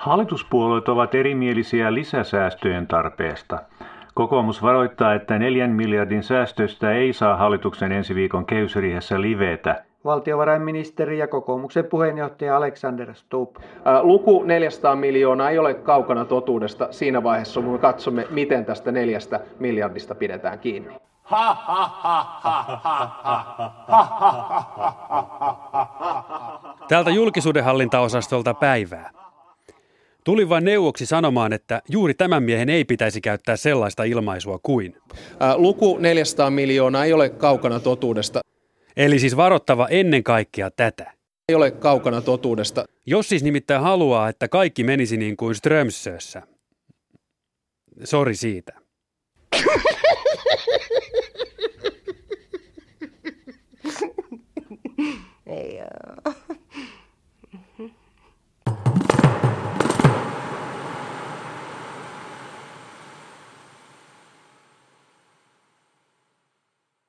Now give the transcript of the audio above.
Hallituspuolueet ovat erimielisiä lisäsäästöjen tarpeesta. Kokoomus varoittaa, että neljän miljardin säästöistä ei saa hallituksen ensi viikon kehysriihessä livetä. Valtiovarainministeri ja kokoomuksen puheenjohtaja Alexander Stubb. Luku 400 miljoonaa ei ole kaukana totuudesta siinä vaiheessa, kun me katsomme, miten tästä neljästä miljardista pidetään kiinni. Täältä julkisuudenhallintaosastolta päivää. Tuli vain neuvoksi sanomaan, että juuri tämän miehen ei pitäisi käyttää sellaista ilmaisua kuin. Luku 400 miljoonaa ei ole kaukana totuudesta. Eli siis varottava ennen kaikkea tätä. Ei ole kaukana totuudesta. Jos siis nimittäin haluaa, että kaikki menisi niin kuin Strömsössä. Sori siitä. Ei.